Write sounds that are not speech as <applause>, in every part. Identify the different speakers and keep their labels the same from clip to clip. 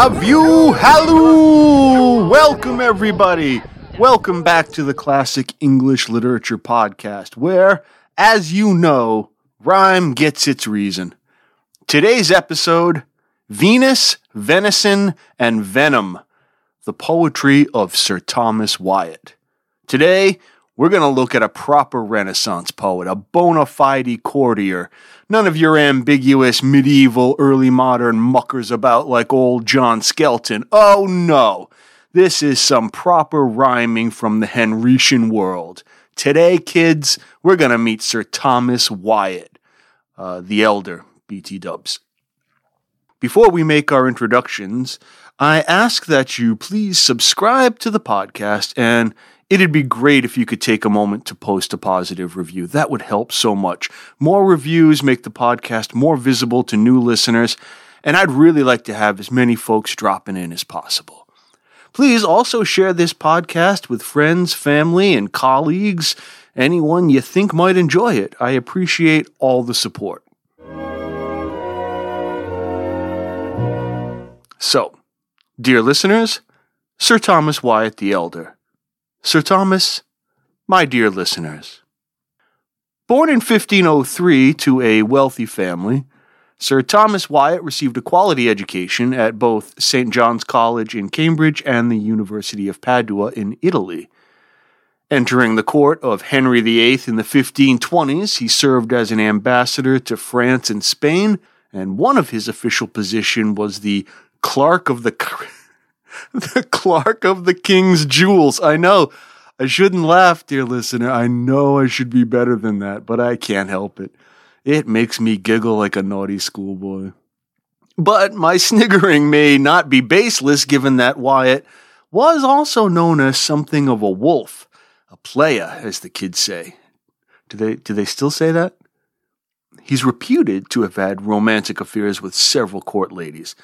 Speaker 1: A view, hello! Welcome, everybody. Welcome back to the Classic English Literature Podcast, where, as you know, rhyme gets its reason. Today's episode Venus, Venison, and Venom, the poetry of Sir Thomas Wyatt. Today, we're going to look at a proper Renaissance poet, a bona fide courtier. None of your ambiguous medieval, early modern muckers about like old John Skelton. Oh no! This is some proper rhyming from the Henrician world. Today, kids, we're going to meet Sir Thomas Wyatt, uh, the elder, BT dubs. Before we make our introductions, I ask that you please subscribe to the podcast and It'd be great if you could take a moment to post a positive review. That would help so much. More reviews make the podcast more visible to new listeners, and I'd really like to have as many folks dropping in as possible. Please also share this podcast with friends, family, and colleagues, anyone you think might enjoy it. I appreciate all the support. So, dear listeners, Sir Thomas Wyatt the Elder. Sir Thomas, my dear listeners. Born in 1503 to a wealthy family, Sir Thomas Wyatt received a quality education at both St. John's College in Cambridge and the University of Padua in Italy. Entering the court of Henry VIII in the 1520s, he served as an ambassador to France and Spain, and one of his official position was the clerk of the <laughs> the clerk of the king's jewels. I know. I shouldn't laugh, dear listener. I know I should be better than that, but I can't help it. It makes me giggle like a naughty schoolboy. But my sniggering may not be baseless given that Wyatt was also known as something of a wolf, a playa, as the kids say. Do they do they still say that? He's reputed to have had romantic affairs with several court ladies,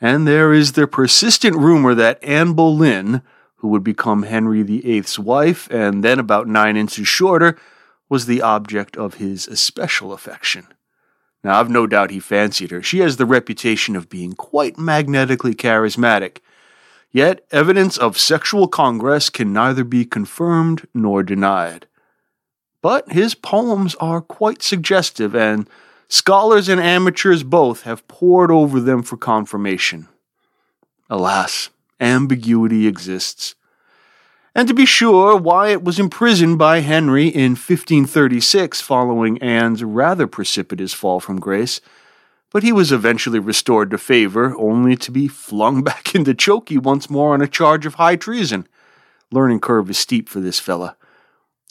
Speaker 1: and there is the persistent rumor that Anne Boleyn, who would become Henry VIII's wife and then about nine inches shorter, was the object of his especial affection. Now, I've no doubt he fancied her. She has the reputation of being quite magnetically charismatic. Yet, evidence of sexual congress can neither be confirmed nor denied. But his poems are quite suggestive, and Scholars and amateurs both have pored over them for confirmation. Alas, ambiguity exists. And to be sure, Wyatt was imprisoned by Henry in 1536 following Anne's rather precipitous fall from grace, but he was eventually restored to favor, only to be flung <laughs> back into chokey once more on a charge of high treason. Learning curve is steep for this fella.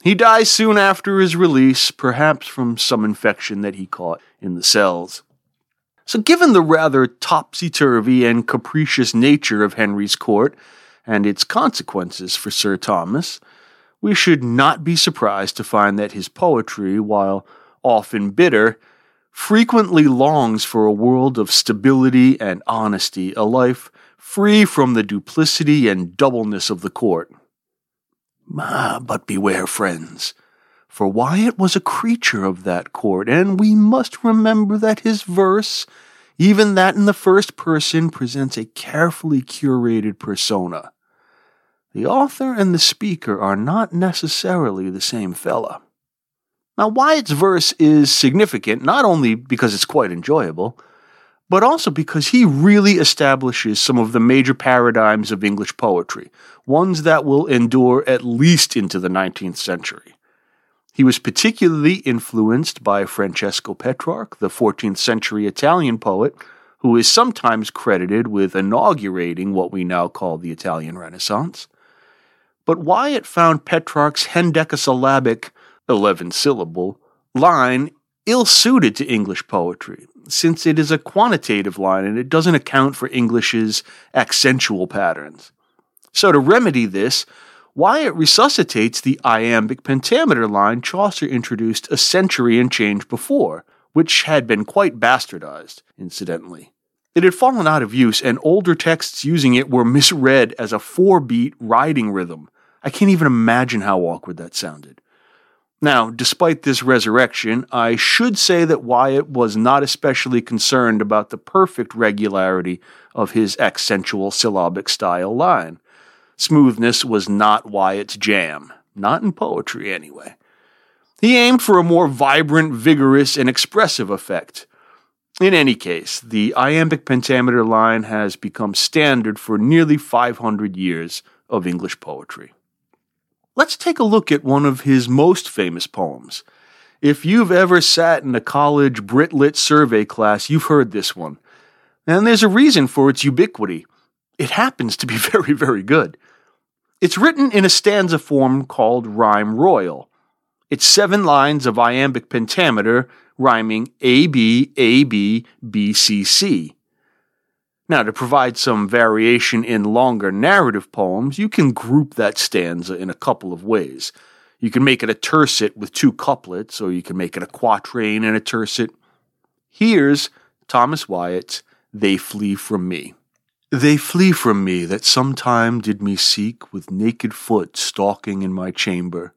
Speaker 1: He dies soon after his release, perhaps from some infection that he caught in the cells. So, given the rather topsy turvy and capricious nature of Henry's court and its consequences for Sir Thomas, we should not be surprised to find that his poetry, while often bitter, frequently longs for a world of stability and honesty, a life free from the duplicity and doubleness of the court. Ah, but beware, friends, for Wyatt was a creature of that court, and we must remember that his verse, even that in the first person, presents a carefully curated persona. The author and the speaker are not necessarily the same fella. Now, Wyatt's verse is significant not only because it's quite enjoyable, but also because he really establishes some of the major paradigms of English poetry, ones that will endure at least into the 19th century. He was particularly influenced by Francesco Petrarch, the 14th century Italian poet, who is sometimes credited with inaugurating what we now call the Italian Renaissance. But Wyatt found Petrarch's hendecasyllabic, 11 syllable, line ill suited to English poetry, since it is a quantitative line and it doesn't account for English's accentual patterns. So, to remedy this, Wyatt resuscitates the iambic pentameter line Chaucer introduced a century and change before, which had been quite bastardized, incidentally. It had fallen out of use, and older texts using it were misread as a four beat riding rhythm. I can't even imagine how awkward that sounded. Now, despite this resurrection, I should say that Wyatt was not especially concerned about the perfect regularity of his accentual syllabic style line. Smoothness was not Wyatt's jam, not in poetry anyway. He aimed for a more vibrant, vigorous, and expressive effect. In any case, the iambic pentameter line has become standard for nearly 500 years of English poetry. Let's take a look at one of his most famous poems. If you've ever sat in a college Brit Lit survey class, you've heard this one. And there's a reason for its ubiquity. It happens to be <laughs> very, very good. It's written in a stanza form called Rhyme Royal. It's seven lines of iambic pentameter rhyming A B A B B C C. Now, to provide some variation in longer narrative poems, you can group that stanza in a couple of ways. You can make it a tercet with two couplets, or you can make it a quatrain and a tercet. Here's Thomas Wyatt's They Flee From Me. They flee from me that sometime did me seek with naked foot stalking in my chamber.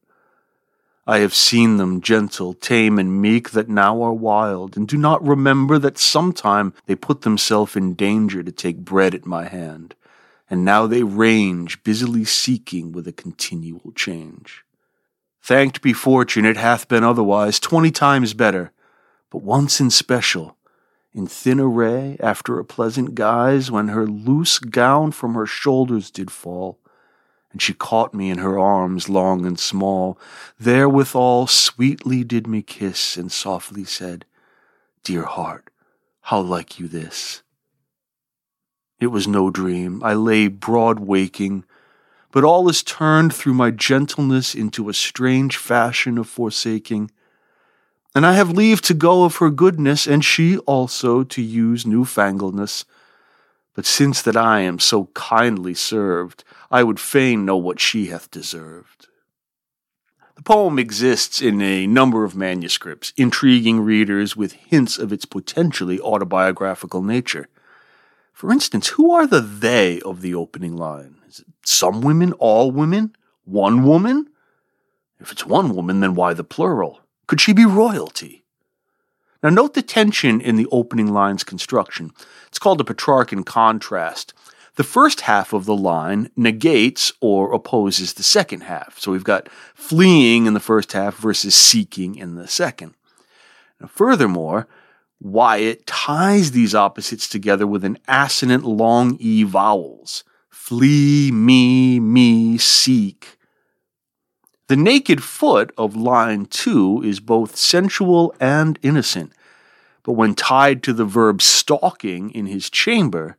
Speaker 1: I have seen them gentle, tame, and meek that now are wild, and do not remember that sometime they put themselves in danger to take bread at my hand, and now they range, busily seeking with a continual change. Thanked be fortune, it hath been otherwise, twenty times better, but once in special, in thin array, after a pleasant guise, when her loose gown from her shoulders did fall, and she caught me in her arms long and small. Therewithal sweetly did me kiss, and softly said, Dear heart, how like you this? It was no dream. I lay broad waking, but all is turned through my gentleness into a strange fashion of forsaking. And I have leave to go of her goodness, and she also to use newfangledness. But since that I am so kindly served, I would fain know what she hath deserved. The poem exists in a number of manuscripts, intriguing readers with hints of its potentially autobiographical nature. For instance, who are the they of the opening line? Is it some women, all women, one woman? If it's one woman, then why the plural? Could she be royalty? Now, note the tension in the opening line's construction. It's called a Petrarchan contrast. The first half of the line negates or opposes the second half. So we've got fleeing in the first half versus seeking in the second. Now, furthermore, Wyatt ties these opposites together with an assonant long E vowels. Flee, me, me, seek. The naked foot of line two is both sensual and innocent, but when tied to the verb stalking in his chamber,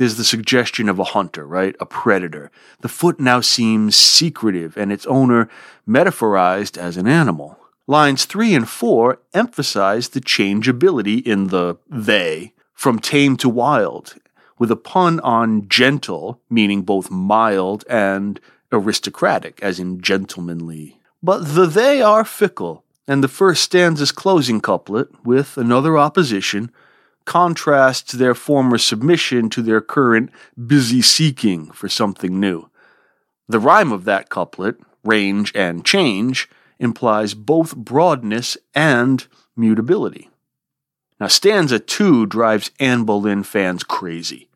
Speaker 1: there's the suggestion of a hunter, right? A predator. The foot now seems secretive and its owner metaphorized as an animal. Lines 3 and 4 emphasize the changeability in the they from tame to wild, with a pun on gentle, meaning both mild and aristocratic, as in gentlemanly. But the they are fickle, and the first stanza's closing couplet, with another opposition, contrasts their former submission to their current busy seeking for something new. The rhyme of that couplet, range and change, implies both broadness and mutability. Now, stanza two drives Anne Boleyn fans crazy.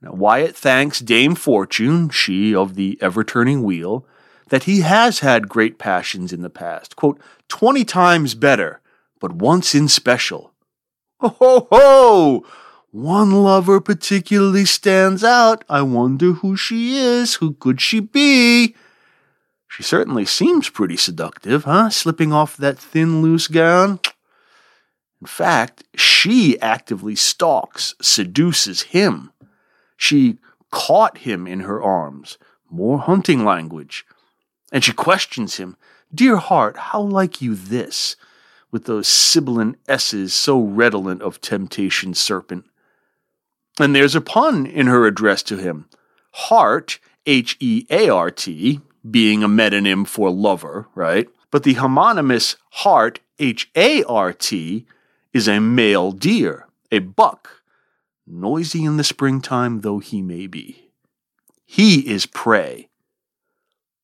Speaker 1: Now, Wyatt thanks Dame Fortune, she of the ever turning wheel, that he has had great passions in the past. Quote, 20 times better, but once in special. Ho ho ho! One lover particularly stands out. I wonder who she is. Who could she be? She certainly seems pretty seductive, huh? Slipping off that thin, loose gown. In fact, she actively stalks, seduces him. She caught him in her arms. More hunting language. And she questions him Dear heart, how like you this? With those sibilant S's so redolent of temptation's serpent. And there's a pun in her address to him. Heart, H E A R T, being a metonym for lover, right? But the homonymous Hart, H A R T, is a male deer, a buck, noisy in the springtime though he may be. He is prey.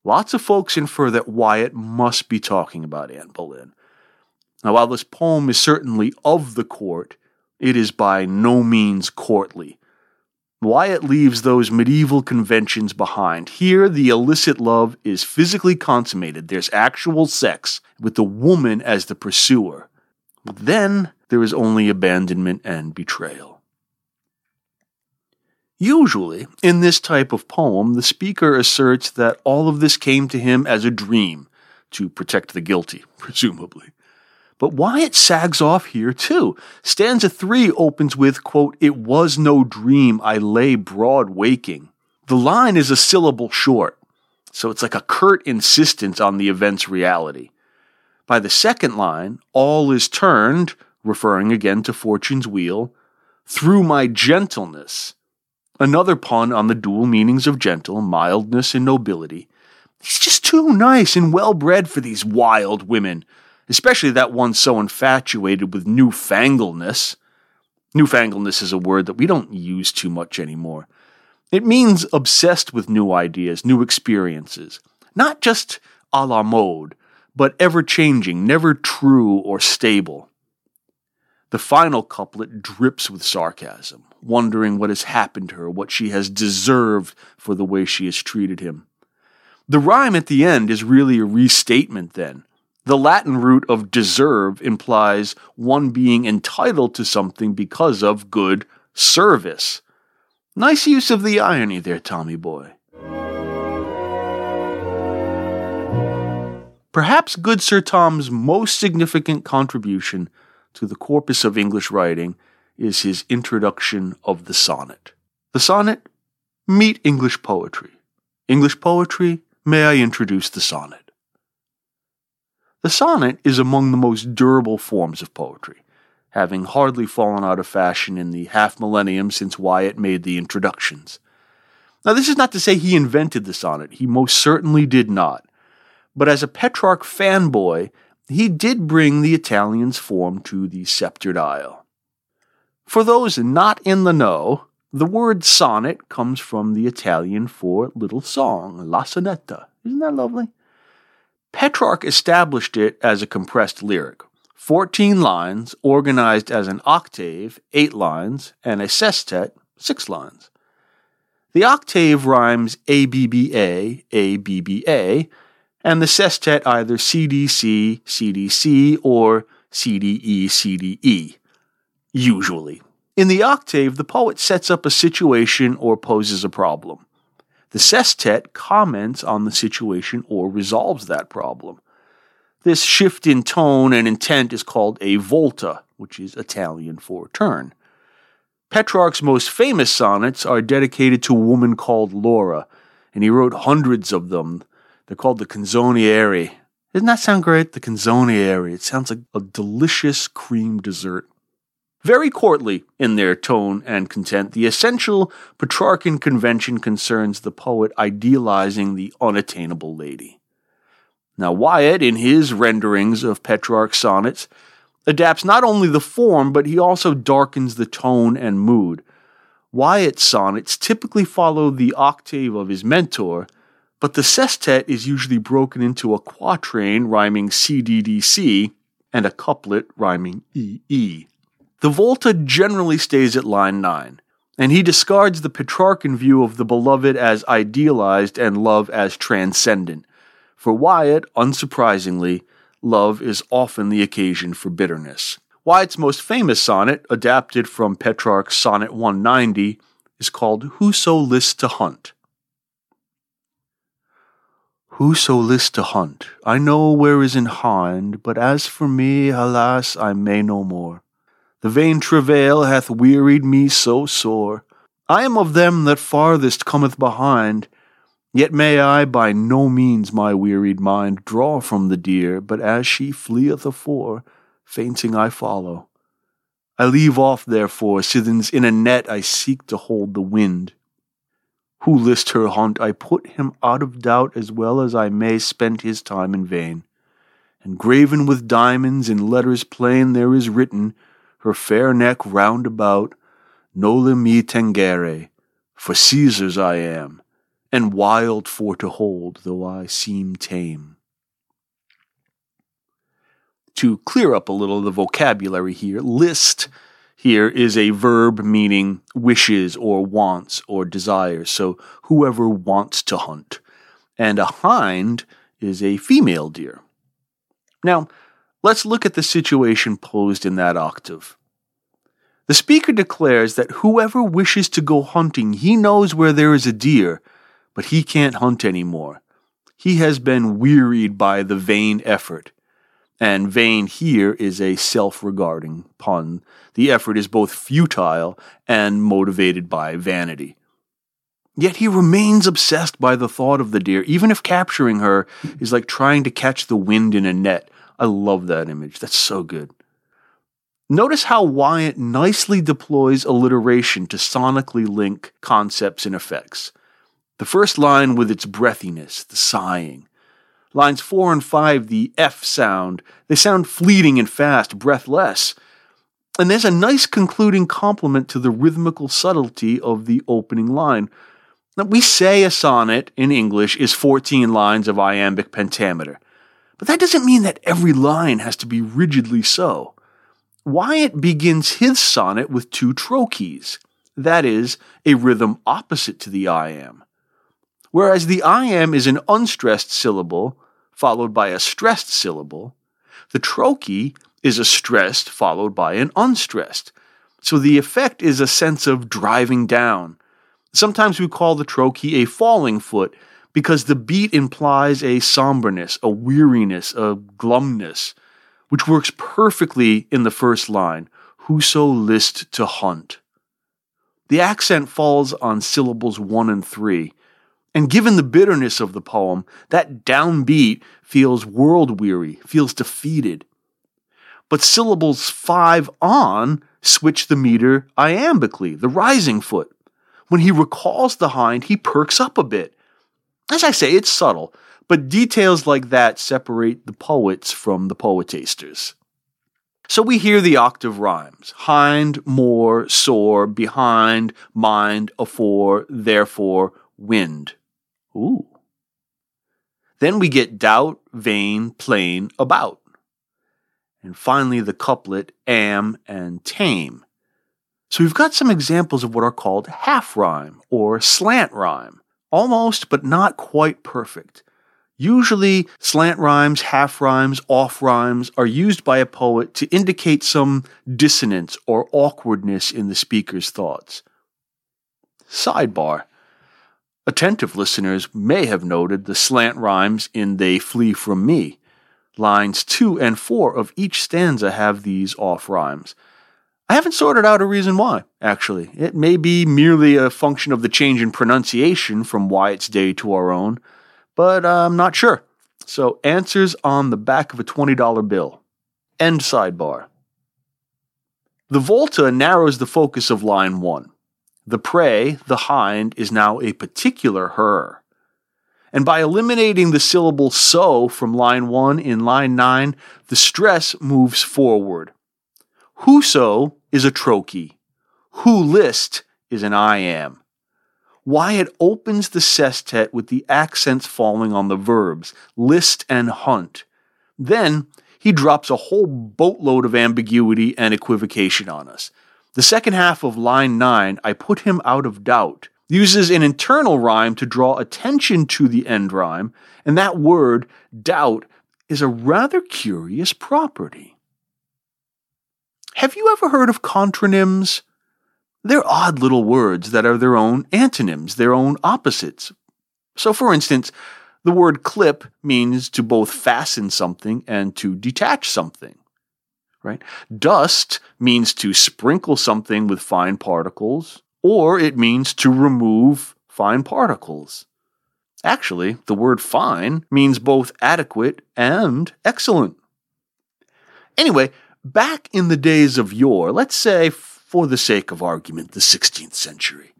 Speaker 1: Lots of folks infer that Wyatt must be talking about Anne Boleyn. Now, while this poem is certainly of the court, it is by no means courtly. Wyatt leaves those medieval conventions behind. Here, the illicit love is physically consummated. There's actual sex with the woman as the pursuer. But then there is only abandonment and betrayal. Usually, in this type of poem, the speaker asserts that all of this came to him as a dream to protect the guilty, <laughs> presumably. But Wyatt sags off here too. Stanza 3 opens with, quote, It was no dream, I lay broad waking. The line is a syllable short, so it's like a curt insistence on the event's reality. By the second line, all is turned, referring again to Fortune's wheel, through my gentleness. Another pun on the dual meanings of gentle, mildness, and nobility. He's just too nice and well bred for these wild women especially that one so infatuated with newfangledness. Newfangledness is a word that we don't use too much anymore. It means obsessed with new ideas, new experiences, not just a la mode, but ever changing, never true or stable. The final couplet drips with sarcasm, wondering what has happened to her, what she has deserved for the way she has treated him. The rhyme at the end is really a restatement, then, the Latin root of deserve implies one being entitled to something because of good service. Nice use of the irony there, Tommy boy. Perhaps good Sir Tom's most significant contribution to the corpus of English writing is his introduction of the sonnet. The sonnet, meet English poetry. English poetry, may I introduce the sonnet. The sonnet is among the most durable forms of poetry, having hardly fallen out of fashion in the half millennium since Wyatt made the introductions. Now, this is not to say he invented the sonnet, he most certainly did not. But as a Petrarch fanboy, he did bring the Italian's form to the sceptered isle. For those not in the know, the word sonnet comes from the Italian for little song, la sonetta. Isn't that lovely? Petrarch established it as a compressed lyric 14 lines organized as an octave, 8 lines, and a sestet, 6 lines. The octave rhymes ABBA, ABBA, and the sestet either CDC, CDC, or CDE, CDE, usually. In the octave, the poet sets up a situation or poses a problem. The sestet comments on the situation or resolves that problem. This shift in tone and intent is called a volta, which is Italian for turn. Petrarch's most famous sonnets are dedicated to a woman called Laura, and he wrote hundreds of them. They're called the Canzoniere. Doesn't that sound great? The Canzoniere. It sounds like a delicious cream dessert very courtly in their tone and content. The essential Petrarchan convention concerns the poet idealizing the unattainable lady. Now, Wyatt, in his renderings of Petrarch's sonnets, adapts not only the form, but he also darkens the tone and mood. Wyatt's sonnets typically follow the octave of his mentor, but the sestet is usually broken into a quatrain rhyming CDDC and a couplet rhyming EE. The volta generally stays at line 9, and he discards the Petrarchan view of the beloved as idealized and love as transcendent. For Wyatt, unsurprisingly, love is often the occasion for bitterness. Wyatt's most famous sonnet, adapted from Petrarch's Sonnet 190, is called Whoso Lists to Hunt. Whoso lists to hunt, I know where is in hind, but as for me, alas, I may no more. The vain travail hath wearied me so sore. I am of them that farthest cometh behind. Yet may I by no means my wearied mind draw from the deer, but as she fleeth afore, fainting I follow. I leave off therefore, sithens in a net I seek to hold the wind. Who list her hunt, I put him out of doubt as well as I may spend his time in vain. And graven with diamonds in letters plain there is written, her fair neck round about, Noli me tangere, for Caesar's I am, and wild for to hold, though I seem tame. To clear up a little the vocabulary here, list here is a verb meaning wishes or wants or desires, so whoever wants to hunt. And a hind is a female deer. Now, let's look at the situation posed in that octave. The speaker declares that whoever wishes to go hunting, he knows where there is a deer, but he can't hunt anymore. He has been wearied by the vain effort. And vain here is a self regarding pun. The effort is both futile and motivated by vanity. Yet he remains obsessed by the thought of the deer, even if capturing her is like trying to catch the wind in a net. I love that image. That's so good. Notice how Wyatt nicely deploys alliteration to sonically link concepts and effects. The first line with its breathiness, the sighing. Lines 4 and 5, the F sound, they sound fleeting and fast, breathless. And there's a nice concluding complement to the rhythmical subtlety of the opening line. Now, we say a sonnet in English is 14 lines of iambic pentameter, but that doesn't mean that every line has to be rigidly so. Wyatt begins his sonnet with two trochees, that is, a rhythm opposite to the iamb. Whereas the iamb is an unstressed syllable followed by a stressed syllable, the trochee is a stressed followed by an unstressed. So the effect is a sense of driving down. Sometimes we call the trochee a falling foot because the beat implies a somberness, a weariness, a glumness which works perfectly in the first line Whoso list to hunt. The accent falls on syllables one and three, and given the bitterness of the poem, that downbeat feels world weary, feels defeated. But syllables five on switch the meter iambically, the rising foot. When he recalls the hind, he perks up a bit. As I say, it's subtle, but details like that separate the poets from the poetasters. So we hear the octave rhymes hind, more, sore, behind, mind, afore, therefore, wind. Ooh. Then we get doubt, vain, plain, about. And finally, the couplet am and tame. So we've got some examples of what are called half rhyme or slant rhyme. Almost, but not quite perfect. Usually, slant rhymes, half rhymes, off rhymes are used by a poet to indicate some dissonance or awkwardness in the speaker's thoughts. Sidebar Attentive listeners may have noted the slant rhymes in They Flee From Me. Lines 2 and 4 of each stanza have these off rhymes. I haven't sorted out a reason why, actually. It may be merely a function of the change in pronunciation from Wyatt's day to our own but I'm not sure. So, answers on the back of a $20 bill. End sidebar. The volta narrows the focus of line 1. The prey, the hind, is now a particular her. And by eliminating the syllable so from line 1 in line 9, the stress moves forward. Whoso is a trochee. Who list is an I iamb. Wyatt opens the sestet with the accents falling on the verbs, list and hunt. Then he drops a whole boatload of ambiguity and equivocation on us. The second half of line 9, I put him out of doubt, uses an internal rhyme to draw attention to the end rhyme, and that word, doubt, is a rather curious property. Have you ever heard of contronyms? They're odd little words that are their own antonyms, their own opposites. So, for instance, the word clip means to both fasten something and to detach something. Right? Dust means to sprinkle something with fine particles, or it means to remove fine particles. Actually, the word fine means both adequate and excellent. Anyway, back in the days of yore, let's say for the sake of argument, the 16th century.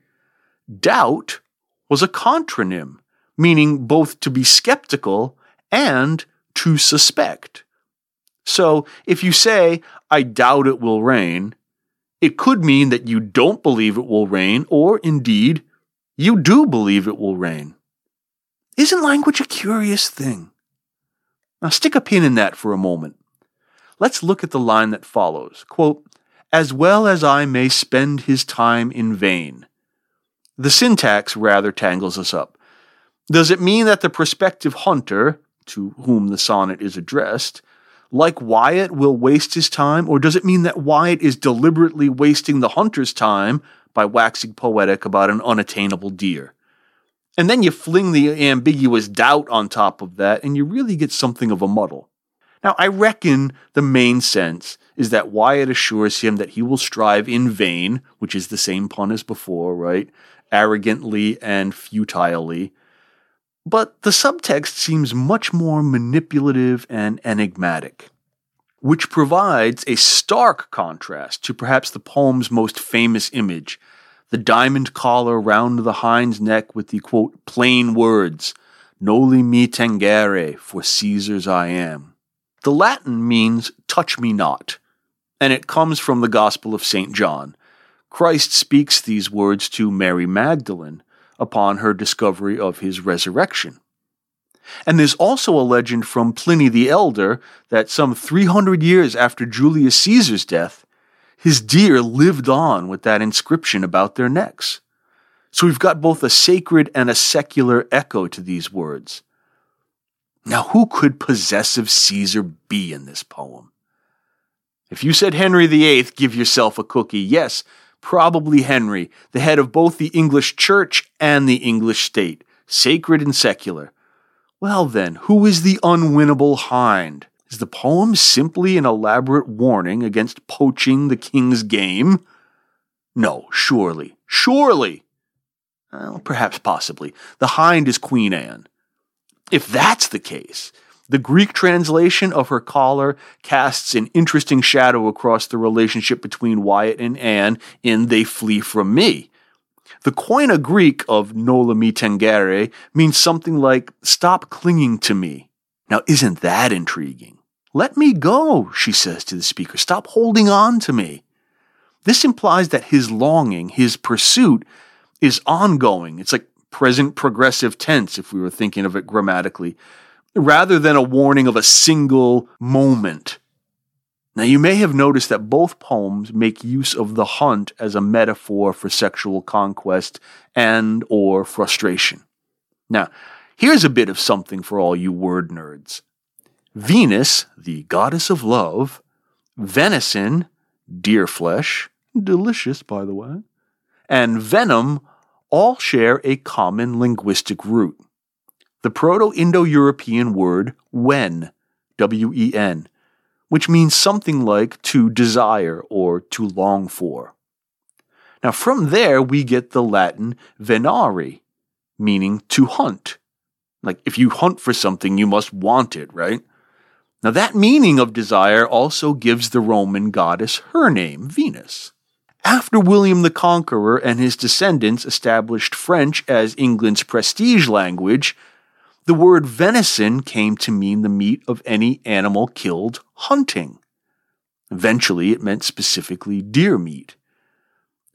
Speaker 1: Doubt was a contronym, meaning both to be skeptical and to suspect. So if you say, I doubt it will rain, it could mean that you don't believe it will rain, or indeed, you do believe it will rain. Isn't language a curious thing? Now stick a pin in that for a moment. Let's look at the line that follows. Quote, as well as I may spend his time in vain. The syntax rather tangles us up. Does it mean that the prospective hunter, to whom the sonnet is addressed, like Wyatt, will waste his time, or does it mean that Wyatt is deliberately wasting the hunter's time by waxing poetic about an unattainable deer? And then you fling the ambiguous doubt on top of that, and you really get something of a muddle. Now, I reckon the main sense is that Wyatt assures him that he will strive in vain, which is the same pun as before, right? Arrogantly and futilely. But the subtext seems much more manipulative and enigmatic, which provides a stark contrast to perhaps the poem's most famous image the diamond collar round the hind's neck with the quote, plain words, Noli me tangere, for Caesar's I am. The Latin means touch me not, and it comes from the Gospel of St. John. Christ speaks these words to Mary Magdalene upon her discovery of his resurrection. And there's also a legend from Pliny the Elder that some 300 years after Julius Caesar's death, his deer lived on with that inscription about their necks. So we've got both a sacred and a secular echo to these words. Now, who could possessive Caesar be in this poem? If you said Henry VIII, give yourself a cookie. Yes, probably Henry, the head of both the English church and the English state, sacred and secular. Well, then, who is the unwinnable hind? Is the poem simply an elaborate warning against poaching the king's game? No, surely, surely. Well, perhaps possibly. The hind is Queen Anne. If that's the case, the Greek translation of her collar casts an interesting shadow across the relationship between Wyatt and Anne in They Flee From Me. The Koine Greek of Noli me tangere means something like, stop clinging to me. Now, isn't that intriguing? Let me go, she says to the speaker. Stop holding on to me. This implies that his longing, his pursuit, is ongoing. It's like present progressive tense, if we were thinking of it grammatically, rather than a warning of a single moment. Now, you may have noticed that both poems make use of the hunt as a metaphor for sexual conquest and or frustration. Now, here's a bit of something for all you word nerds. Venus, the goddess of love, venison, deer flesh, delicious by the way, and venom all share a common linguistic root. The Proto Indo European word wen, W E N, which means something like to desire or to long for. Now, from there, we get the Latin venari, meaning to hunt. Like if you hunt for something, you must want it, right? Now, that meaning of desire also gives the Roman goddess her name, Venus. After William the Conqueror and his descendants established French as England's prestige language, the word venison came to mean the meat of any animal killed hunting. Eventually, it meant specifically deer meat.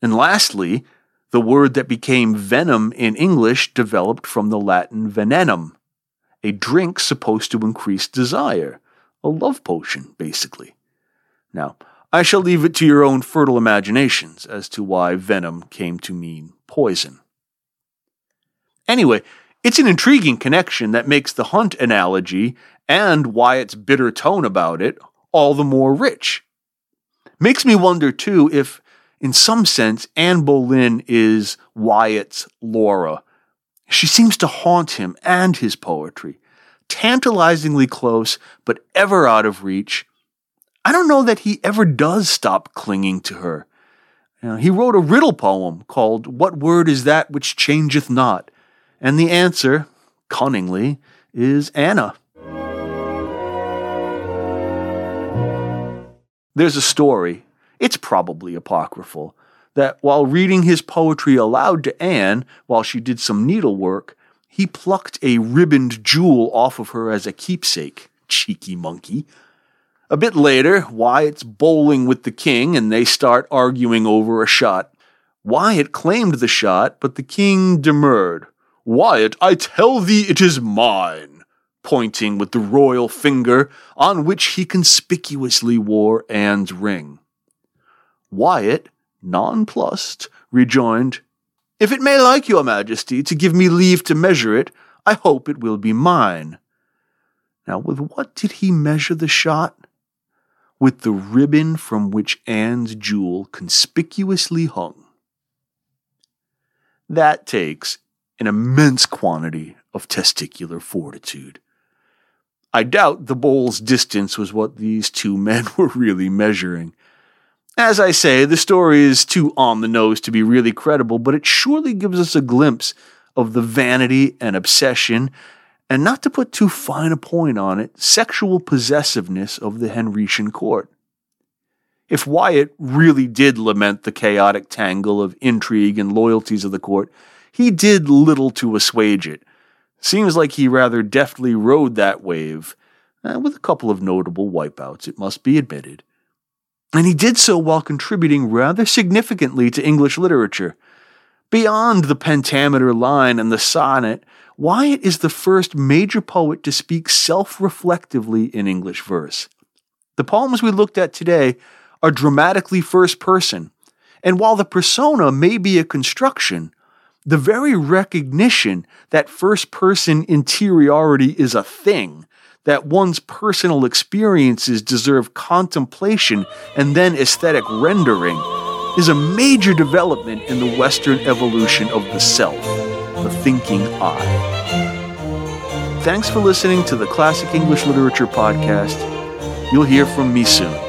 Speaker 1: And lastly, the word that became venom in English developed from the Latin venenum, a drink supposed to increase desire a love potion, basically. Now, I shall leave it to your own fertile imaginations as to why venom came to mean poison. Anyway, it's an intriguing connection that makes the hunt analogy and Wyatt's bitter tone about it all the more rich. Makes me wonder, too, if, in some sense, Anne Boleyn is Wyatt's Laura. She seems to haunt him and his poetry tantalizingly close, but ever out of reach. I don't know that he ever does stop clinging to her. You know, he wrote a riddle poem called What Word Is That Which Changeth Not? And the answer, cunningly, is Anna. There's a story, it's probably apocryphal, that while reading his poetry aloud to Anne while she did some needlework, he plucked a ribboned jewel off of her as a keepsake. Cheeky monkey. A bit later, Wyatt's bowling with the king and they start arguing over a shot. Wyatt claimed the shot, but the king demurred. Wyatt, I tell thee it is mine, pointing with the royal finger on which he conspicuously wore Anne's ring. Wyatt, nonplussed, rejoined, If it may like your majesty to give me leave to measure it, I hope it will be mine. Now, with what did he measure the shot? With the ribbon from which Anne's jewel conspicuously hung. That takes an immense quantity of testicular fortitude. I doubt the bowl's distance was what these two men <laughs> were really measuring. As I say, the story is too on the nose to be really credible, but it surely gives us a glimpse of the vanity and obsession and not to put too fine a point on it, sexual possessiveness of the Henrician court. If Wyatt really did lament the chaotic tangle of intrigue and loyalties of the court, he did little to assuage it. Seems like he rather deftly rode that wave, uh, with a couple of notable wipeouts, it must be admitted. And he did so while contributing rather significantly to English literature. Beyond the pentameter line and the sonnet, Wyatt is the first major poet to speak self reflectively in English verse. The poems we looked at today are dramatically first person, and while the persona may be a construction, the very recognition that first person interiority is a thing, that one's personal experiences deserve contemplation and then aesthetic rendering, is a major development in the Western evolution of the self the thinking eye. Thanks for listening to the Classic English Literature Podcast. You'll hear from me soon.